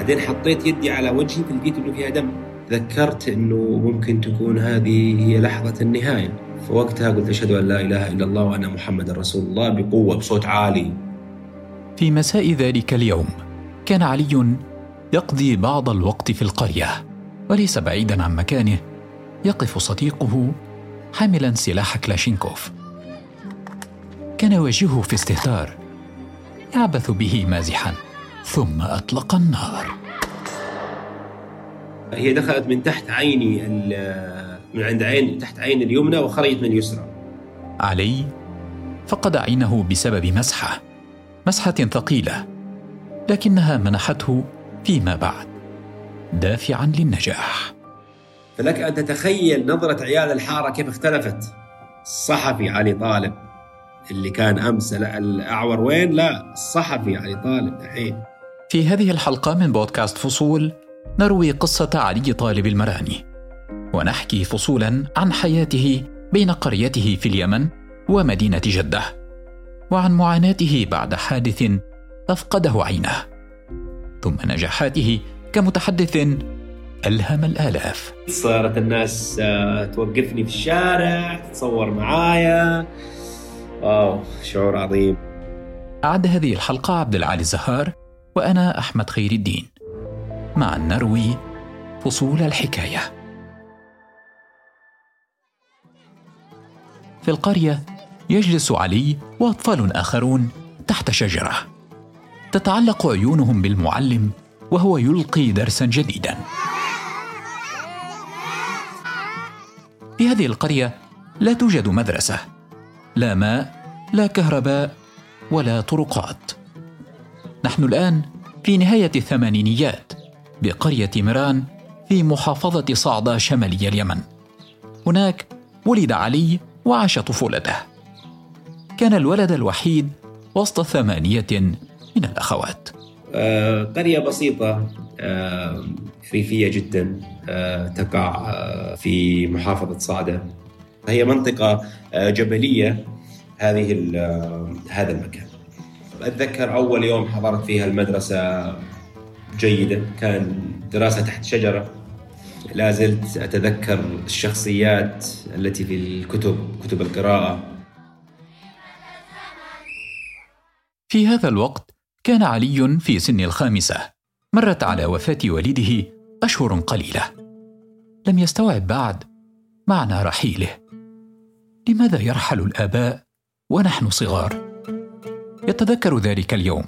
بعدين حطيت يدي على وجهي فلقيت انه فيها دم تذكرت إنه ممكن تكون هذه هي لحظة النهاية. فوقتها قلت أشهد أن لا إله إلا الله وأن محمد رسول الله بقوة بصوت عالي. في مساء ذلك اليوم كان علي يقضي بعض الوقت في القرية وليس بعيدا عن مكانه يقف صديقه حاملا سلاح كلاشينكوف. كان وجهه في استهتار يعبث به مازحا. ثم أطلق النار. هي دخلت من تحت عيني من عند عين تحت عين اليمنى وخرجت من اليسرى. علي فقد عينه بسبب مسحة. مسحة ثقيلة لكنها منحته فيما بعد دافعا للنجاح. فلك أن تتخيل نظرة عيال الحارة كيف اختلفت. الصحفي علي طالب اللي كان أمس الأعور وين؟ لا الصحفي علي طالب الحين في هذه الحلقة من بودكاست فصول نروي قصة علي طالب المراني. ونحكي فصولا عن حياته بين قريته في اليمن ومدينة جدة وعن معاناته بعد حادث أفقده عينه ثم نجاحاته كمتحدث ألهم الآلاف. صارت الناس آه، توقفني في الشارع تتصور معايا. واو شعور عظيم. أعد هذه الحلقة عبد العالي الزهار وأنا أحمد خير الدين. مع نروي فصول الحكاية. في القرية يجلس علي وأطفال آخرون تحت شجرة. تتعلق عيونهم بالمعلم وهو يلقي درسا جديدا. في هذه القرية لا توجد مدرسة لا ماء لا كهرباء ولا طرقات. نحن الآن في نهاية الثمانينيات بقرية ميران في محافظة صعدة شمالي اليمن. هناك ولد علي وعاش طفولته كان الولد الوحيد وسط ثمانية من الأخوات. آه، قرية بسيطة آه، ريفية جدا آه، تقع في محافظة صعدة. هي منطقة جبلية هذه هذا المكان. أتذكر أول يوم حضرت فيها المدرسة جيدة كان دراسة تحت شجرة. لا زلت أتذكر الشخصيات التي في الكتب كتب القراءة. في هذا الوقت كان علي في سن الخامسة. مرت على وفاة والده أشهر قليلة. لم يستوعب بعد معنى رحيله. لماذا يرحل الآباء ونحن صغار؟ يتذكر ذلك اليوم.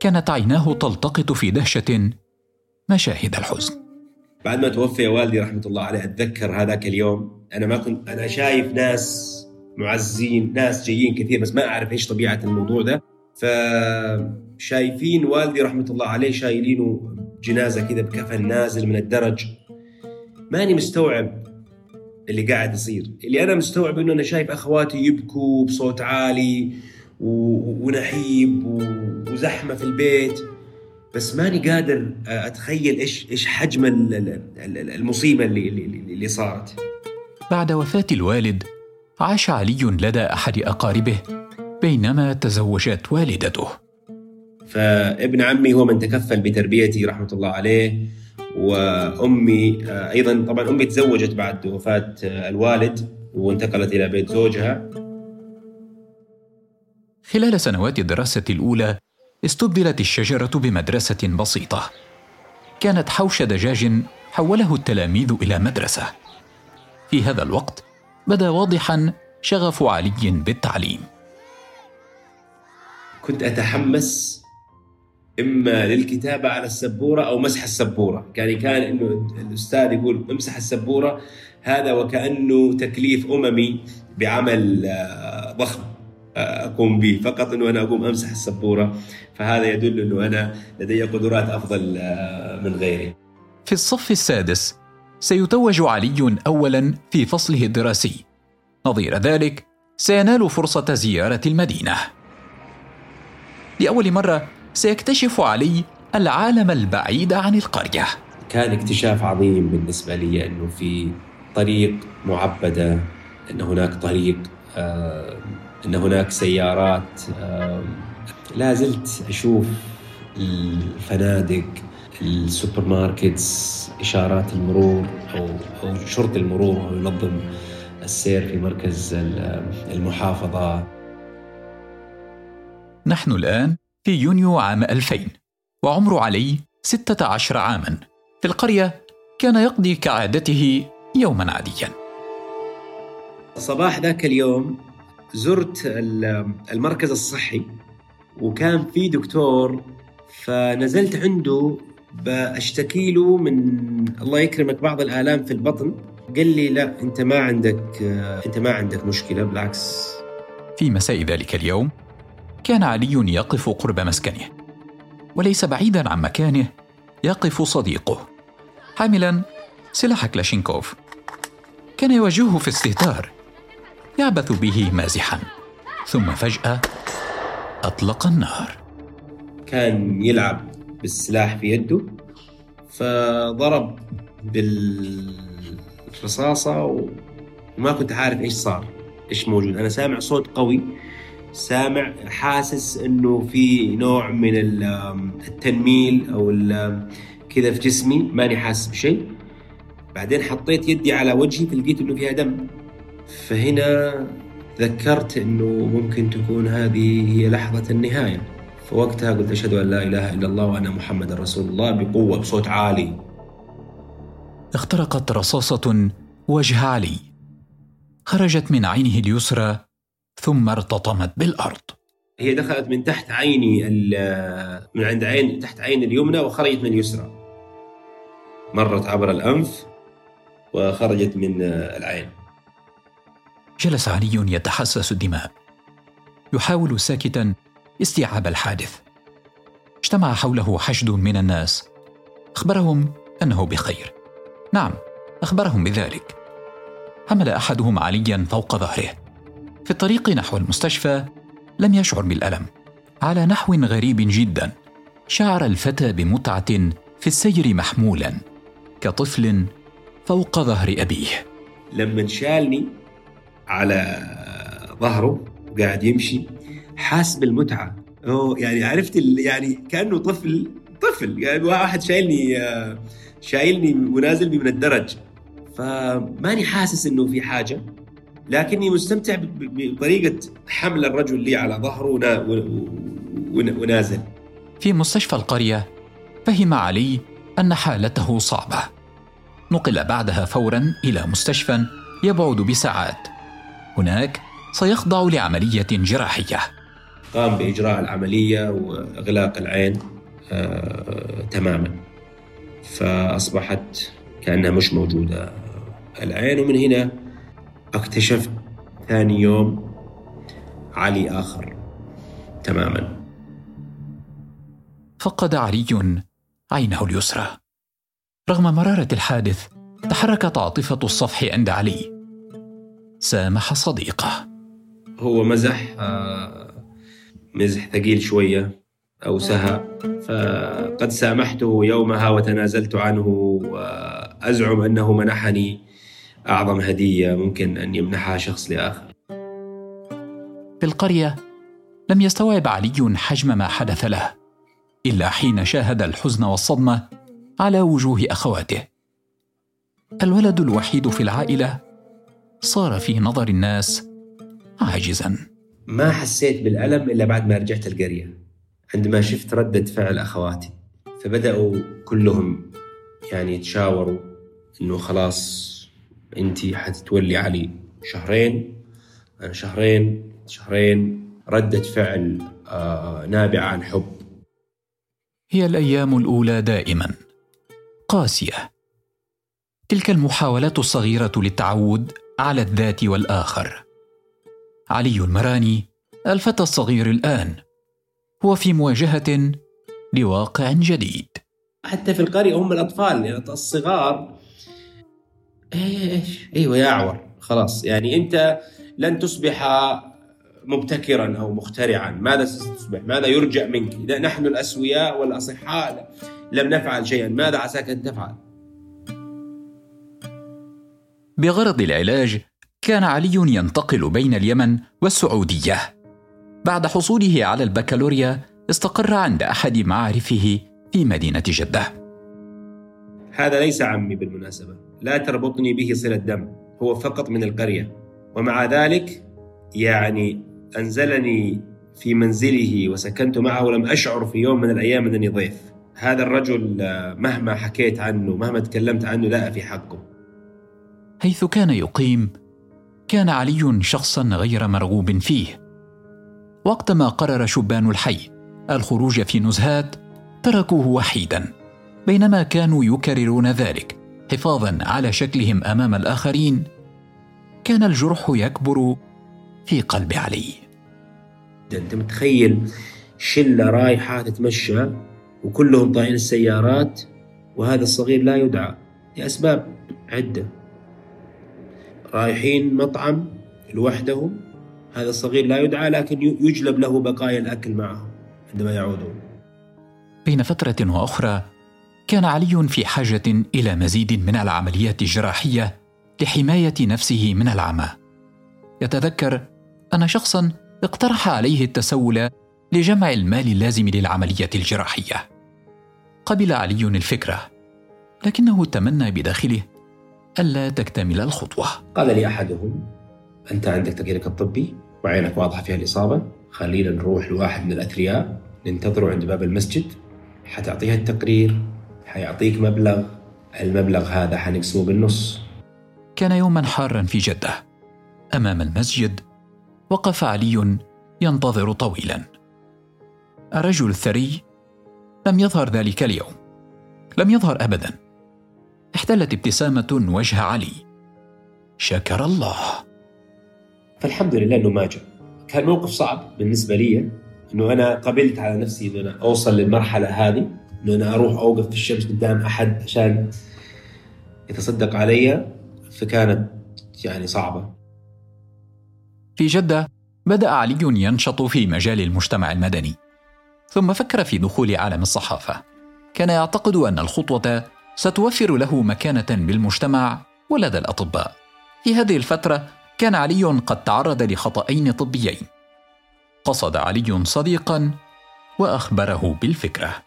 كانت عيناه تلتقط في دهشة مشاهد الحزن. بعد ما توفي والدي رحمة الله عليه أتذكر هذاك اليوم. أنا ما كنت أنا شايف ناس معزين ناس جايين كثير بس ما أعرف إيش طبيعة الموضوع ده. فشايفين والدي رحمة الله عليه شايلينه جنازة كذا بكفن نازل من الدرج. ماني مستوعب اللي قاعد يصير. اللي أنا مستوعب إنه أنا شايف أخواتي يبكوا بصوت عالي ونحيب وزحمة في البيت. بس ماني قادر أتخيل إيش إيش حجم المصيبة اللي اللي, اللي صارت. بعد وفاة الوالد عاش علي لدى أحد أقاربه بينما تزوجت والدته. فابن عمي هو من تكفل بتربيتي رحمة الله عليه وأمي آه، أيضا طبعا أمي تزوجت بعد وفاة آه، الوالد وانتقلت إلى بيت زوجها. خلال سنوات الدراسة الأولى استبدلت الشجرة بمدرسة بسيطة. كانت حوش دجاج حوله التلاميذ إلى مدرسة. في هذا الوقت بدا واضحا شغف علي بالتعليم. كنت أتحمس إما للكتابة على السبورة أو مسح السبورة، يعني كان إنه الأستاذ يقول امسح السبورة هذا وكأنه تكليف أممي بعمل آه، ضخم. أقوم به فقط إنه أنا أقوم أمسح السبورة فهذا يدل إنه أنا لدي قدرات أفضل آه، من غيري. في الصف السادس سيتوج علي اولا في فصله الدراسي. نظير ذلك سينال فرصة زيارة المدينة. لأول مرة سيكتشف علي العالم البعيد عن القرية كان اكتشاف عظيم بالنسبة لي أنه في طريق معبدة أن هناك طريق آه، أن هناك سيارات آه، لا زلت أشوف الفنادق ال supermarkets إشارات المرور أو أو شرطي المرور وهو ينظم السير في مركز المحافظة. نحن الآن في يونيو عام 2000 وعمر علي 16 عاما. في القرية كان يقضي كعادته يوما عاديا. صباح ذاك اليوم زرت المركز الصحي وكان في دكتور فنزلت عنده بشتكي له من الله يكرمك بعض الآلام في البطن. قال لي لا أنت ما عندك أنت ما عندك مشكلة بالعكس. في مساء ذلك اليوم كان علي يقف قرب مسكنه وليس بعيدا عن مكانه يقف صديقه حاملا سلاح كلاشينكوف كان يواجهه في استهتار. يعبث به مازحا ثم فجأة أطلق النار كان يلعب بالسلاح في يده فضرب بالرصاصة وما كنت عارف إيش صار إيش موجود. أنا سامع صوت قوي سامع حاسس إنه في نوع من التنميل أو كذا في جسمي ماني حاسس بشيء. بعدين حطيت يدي على وجهي فلقيت إنه فيها دم. فهنا ذكرت إنه ممكن تكون هذه هي لحظة النهاية. فوقتها قلت أشهد أن لا إله إلا الله وأن محمد رسول الله بقوة بصوت عالي. اخترقت رصاصة وجه علي خرجت من عينه اليسرى ثم ارتطمت بالأرض. هي دخلت من تحت عيني من عند عين تحت عين اليمنى وخرجت من اليسرى. مرت عبر الأنف وخرجت من العين. جلس علي يتحسس الدماء. يحاول ساكتا استيعاب الحادث. اجتمع حوله حشد من الناس. أخبرهم أنه بخير. نعم أخبرهم بذلك. حمل أحدهم عليا فوق ظهره. في الطريق نحو المستشفى لم يشعر بالألم. على نحو غريب جدا شعر الفتى بمتعة في السير محمولا كطفل فوق ظهر أبيه. لما شالني على ظهره وقاعد يمشي حاس بالمتعة. هو يعني عرفت يعني كأنه طفل طفل. يعني واحد شايلني شايلني ونازل بي من الدرج. فماني حاسس إنه في حاجة لكني مستمتع بطريقة حمل الرجل لي على ظهره ونازل. في مستشفى القرية فهم علي أن حالته صعبة. نقل بعدها فورا إلى مستشفى يبعد بساعات. هناك سيخضع لعملية جراحية. قام بإجراء العملية وإغلاق العين آه تماما. فأصبحت كأنها مش موجودة. العين ومن هنا اكتشفت ثاني يوم علي آخر تماما. فقد علي عينه اليسرى. رغم مرارة الحادث تحركت عاطفة الصفح عند علي. سامح صديقه. هو مزح آه مزح ثقيل شوية أو سهى فقد سامحته يومها وتنازلت عنه وازعم أنه منحني أعظم هدية ممكن أن يمنحها شخص لآخر. في القرية لم يستوعب علي حجم ما حدث له إلا حين شاهد الحزن والصدمة على وجوه أخواته. الولد الوحيد في العائلة صار في نظر الناس عاجزا. ما حسيت بالألم إلا بعد ما رجعت القرية عندما شفت ردة فعل أخواتي فبدأوا كلهم يعني يتشاوروا إنه خلاص أنت حتتولي علي شهرين أنا شهرين شهرين ردة فعل آه نابعة عن حب. هي الأيام الأولى دائما قاسية. تلك المحاولات الصغيرة للتعود على الذات والآخر. علي المراني الفتى الصغير الآن هو في مواجهة لواقع جديد. حتى في القرية هم الأطفال يعني الصغار. إيش؟ أيوه يا اعور خلاص يعني أنت لن تصبح مبتكرا أو مخترعا. ماذا ستصبح؟ ماذا يرجع منك؟ نحن الأسوياء والأصحاء لم نفعل شيئا ماذا عساك أن تفعل؟ بغرض العلاج كان علي ينتقل بين اليمن والسعودية. بعد حصوله على البكالوريا استقر عند أحد معارفه في مدينة جدة. هذا ليس عمي بالمناسبة. لا تربطني به صلة دم. هو فقط من القرية. ومع ذلك يعني أنزلني في منزله وسكنت معه ولم أشعر في يوم من الأيام أنني ضيف. هذا الرجل مهما حكيت عنه مهما تكلمت عنه لا في حقه. حيث كان يقيم كان علي شخصا غير مرغوب فيه. وقتما قرر شبان الحي الخروج في نزهات تركوه وحيدا بينما كانوا يكررون ذلك حفاظا على شكلهم أمام الآخرين. كان الجرح يكبر في قلب علي. أنت متخيل شلة رايحة تتمشى وكلهم طايحين السيارات وهذا الصغير لا يدعى لأسباب عدة. رايحين مطعم لوحدهم. هذا الصغير لا يدعى لكن يجلب له بقايا الأكل معهم عندما يعودون. بين فترة وأخرى كان علي في حاجة إلى مزيد من العمليات الجراحية لحماية نفسه من العمى. يتذكر أن شخصا اقترح عليه التسول لجمع المال اللازم للعمليه الجراحية. قبل علي الفكرة لكنه تمنى بداخله ألا تكتمل الخطوة. قال لي أحدهم أنت عندك تقريرك الطبي وعينك واضحة فيها الإصابة خلينا نروح لواحد من الأثرياء ننتظره عند باب المسجد حتعطيها التقرير حيعطيك مبلغ المبلغ هذا حنقسمه بالنص. كان يوما حارا في جدة. أمام المسجد وقف علي ينتظر طويلا. الرجل الثري لم يظهر ذلك اليوم. لم يظهر ابدا. احتلت ابتسامة وجه علي شكر الله فالحمد لله إنه ما جاء كان موقف صعب بالنسبة لي إنه أنا قبلت على نفسي إنه أنا أوصل للمرحلة هذه إنه أنا أروح أوقف في الشمس قدام أحد عشان يتصدق علي فكانت يعني صعبة. في جدة بدأ علي ينشط في مجال المجتمع المدني ثم فكر في دخول عالم الصحافة. كان يعتقد أن الخطوة ستوفر له مكانة بالمجتمع ولدى الأطباء. في هذه الفترة كان علي قد تعرض لخطأين طبيين. قصد علي صديقا وأخبره بالفكرة.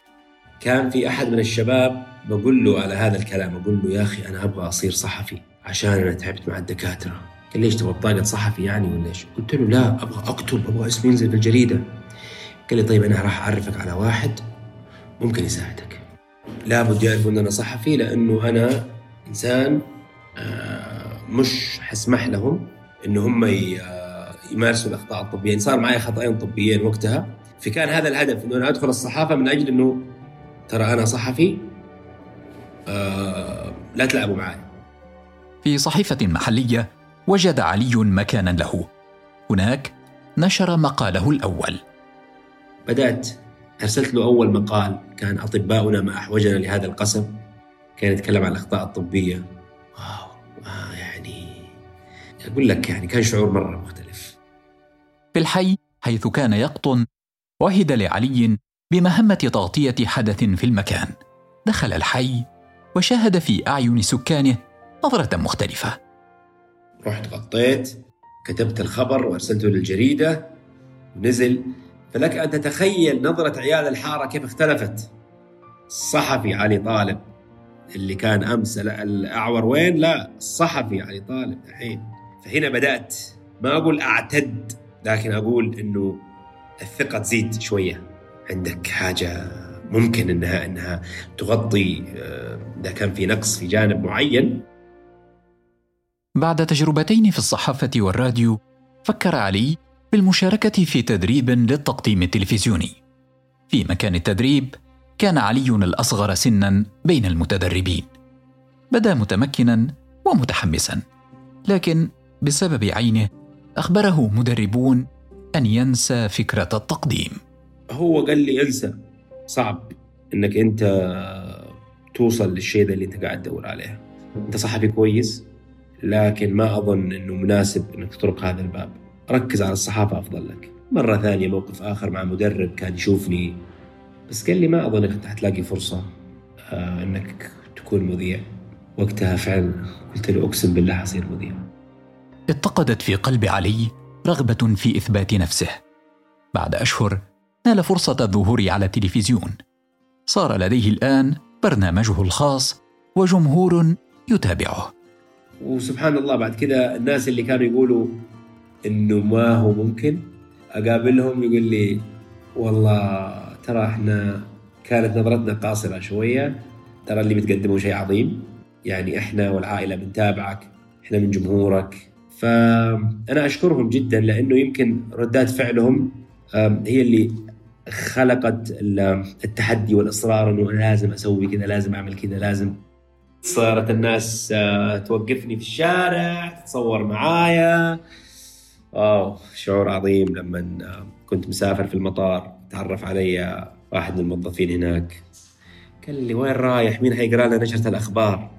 كان في أحد من الشباب بقول له على هذا الكلام أقول له يا أخي أنا أبغى أصير صحفي عشان أنا تعبت مع الدكاترة قال ليش تبغى بطاقه صحفي يعني ولا إيش؟ قلت له لا أبغى أكتب أبغى اسمي ينزل في الجريدة قال لي طيب أنا راح أعرفك على واحد ممكن يساعدك لابد يعرفوا ان أنا صحفي لأنه أنا إنسان آه، مش حسمح لهم انه هم آه، يمارسوا الأخطاء الطبية. صار معي خطأين طبيين وقتها. فكان هذا الهدف إنه أنا أدخل الصحافة من أجل إنه ترى أنا صحفي آه لا تلعبوا معي. في صحيفة محلية وجد علي مكانا له. هناك نشر مقاله الأول. بدأت أرسلت له أول مقال كان أطباؤنا ما أحوجنا لهذا القسم. كان يتكلم عن الأخطاء الطبية. واو. آه يعني أقول لك يعني كان شعور مرة مختلف. في الحي حيث كان يقطن وهد لعلي بمهمة تغطية حدث في المكان. دخل الحي وشاهد في أعين سكانه نظرة مختلفة. رحت غطيت كتبت الخبر وأرسلته للجريدة. ونزل فلك أن تتخيل نظرة عيال الحارة كيف اختلفت. الصحفي علي طالب اللي كان أمس الأعور وين؟ لا الصحفي علي طالب الحين. فهنا بدأت. ما أقول أعتد لكن أقول إنه الثقة تزيد شوية. عندك حاجة ممكن إنها إنها تغطي آه، إذا كان في نقص في جانب معين؟ بعد تجربتين في الصحافة والراديو فكر علي بالمشاركة في تدريب للتقديم التلفزيوني. في مكان التدريب كان علي الأصغر سنا بين المتدربين. بدا متمكنا ومتحمسا لكن بسبب عينه أخبره مدربون أن ينسى فكرة التقديم. هو قال لي انسى صعب إنك أنت توصل للشيء ده اللي أنت قاعد تدور عليه. أنت صحفي كويس لكن ما أظن إنه مناسب إنك تطرق هذا الباب. ركز على الصحافة افضل لك مرة ثانية موقف آخر مع مدرب كان يشوفني بس قال لي ما اظن انك حتلاقي فرصة آه إنك تكون مذيع. وقتها فعلا قلت له أقسم بالله حصير مذيع. اتقدت في قلب علي رغبة في إثبات نفسه. بعد أشهر نال فرصة الظهور على التلفزيون. صار لديه الآن برنامجه الخاص وجمهور يتابعه. وسبحان الله بعد كده الناس اللي كانوا يقولوا إنه ما هو ممكن. أقابلهم يقول لي والله ترى إحنا كانت نظرتنا قاصرة شوية. ترى اللي بتقدمه شيء عظيم. يعني إحنا والعائلة بنتابعك إحنا من جمهورك. فأنا أشكرهم جدا لأنه يمكن ردات فعلهم هي اللي خلقت التحدي والإصرار إنه لازم أسوي كذا لازم أعمل كذا لازم صارت الناس آه، توقفني في الشارع تتصور معايا. واو شعور عظيم لما آه، كنت مسافر في المطار تعرف علي واحد من الموظفين هناك. قال لي وين رايح؟ مين حيقرا لنا نشرة الأخبار؟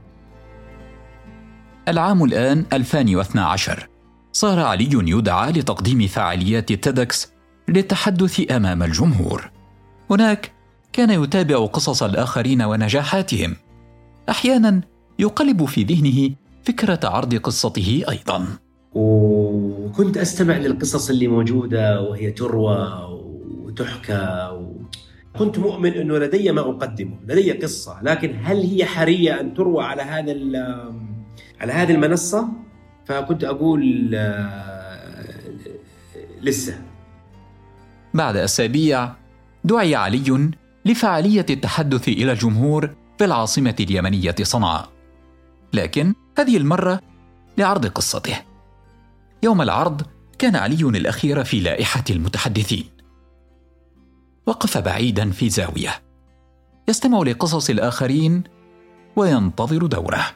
العام الآن 2012 صار علي يدعى لتقديم فعاليات تيدكس للتحدث أمام الجمهور. هناك كان يتابع قصص الآخرين ونجاحاتهم. أحيانا يقلب في ذهنه فكرة عرض قصته أيضا. وكنت أستمع للقصص اللي موجودة وهي تروى وتحكى و... كنت مؤمن إنه لدي ما أقدمه، لدي قصة، لكن هل هي حرية أن تروى على هذا على هذه المنصة؟ فكنت أقول لسه. بعد اسابيع دعي علي لفعالية التحدث إلى الجمهور في العاصمة اليمنية صنعاء. لكن هذه المرة لعرض قصته. يوم العرض كان علي الأخير في لائحة المتحدثين. وقف بعيدا في زاوية. يستمع لقصص الآخرين وينتظر دوره.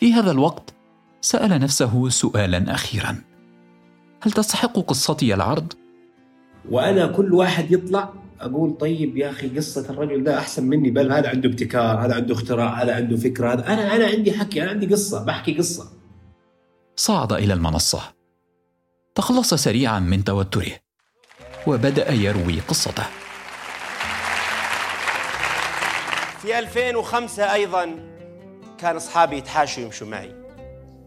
في هذا الوقت سأل نفسه سؤالا أخيرا. هل تستحق قصتي العرض؟ وأنا كل واحد يطلع أقول طيب يا أخي قصة الرجل ده أحسن مني بل هذا عنده ابتكار هذا عنده اختراع هذا عنده فكرة هذا أنا أنا عندي حكي أنا عندي قصة بحكي قصة. صعد إلى المنصة. تخلص سريعا من توتره وبدأ يروي قصته. في 2005 أيضا كان أصحابي يتحاشوا يمشوا معي.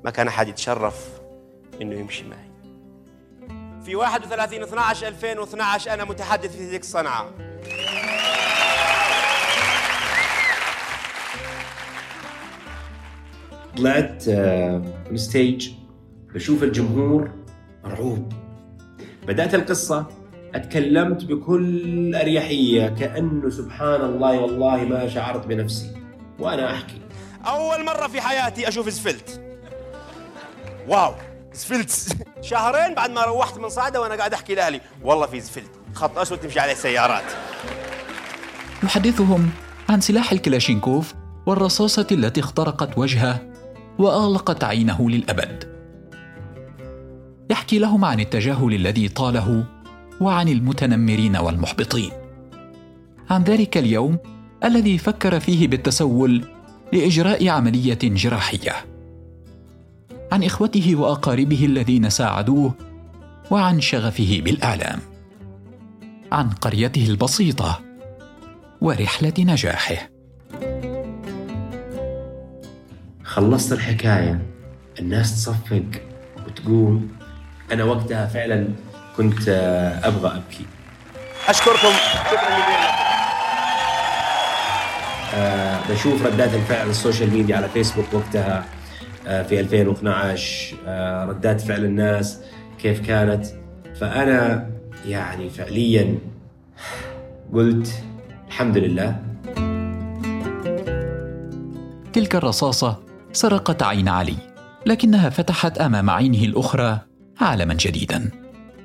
ما كان أحد يتشرف إنه يمشي معي. في 31 12 2012 أنا متحدث في ذيك صنعاء طلعت من ستيج بشوف الجمهور مرعوب. بدأت القصة أتكلمت بكل أريحية كأنه سبحان الله والله ما شعرت بنفسي. وأنا أحكي. أول مرة في حياتي أشوف زفلت واو زفلت شهرين بعد ما روحت من صعدة وأنا قاعد أحكي لأهلي والله في زفلت خط أسود تمشي عليه سيارات. يحدثهم عن سلاح الكلاشينكوف والرصاصة التي اخترقت وجهه وأغلقت عينه للأبد. يحكي لهم عن التجاهل الذي طاله وعن المتنمرين والمحبطين. عن ذلك اليوم الذي فكر فيه بالتسول لإجراء عملية جراحية. عن إخوته وأقاربه الذين ساعدوه وعن شغفه بالاعلام عن قريته البسيطة ورحلة نجاحه. خلصت الحكاية. الناس تصفق وتقول أنا وقتها فعلا كنت آه، أبغى أبكي. أشكركم. شكرا جزيلا. أه بشوف ردات الفعل على ال social media على فيسبوك وقتها أه في 2012 أه ردات فعل الناس كيف كانت. فأنا يعني فعليا قلت الحمد لله. تلك الرصاصة سرقت عين علي لكنها فتحت أمام عينه الأخرى عالما جديدا.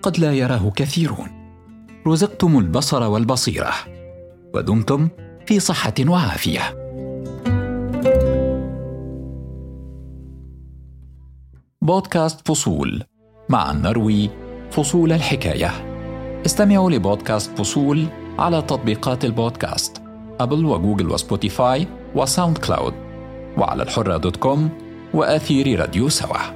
قد لا يراه كثيرون. رزقتم البصر والبصيرة ودمتم في صحة وعافية. بودكاست فصول مع نروي فصول الحكاية. استمعوا لبودكاست فصول على تطبيقات البودكاست أبل وجوجل وسبوتيفاي وساوند كلاود وعلى الحرة dot com وأثير راديو سوا.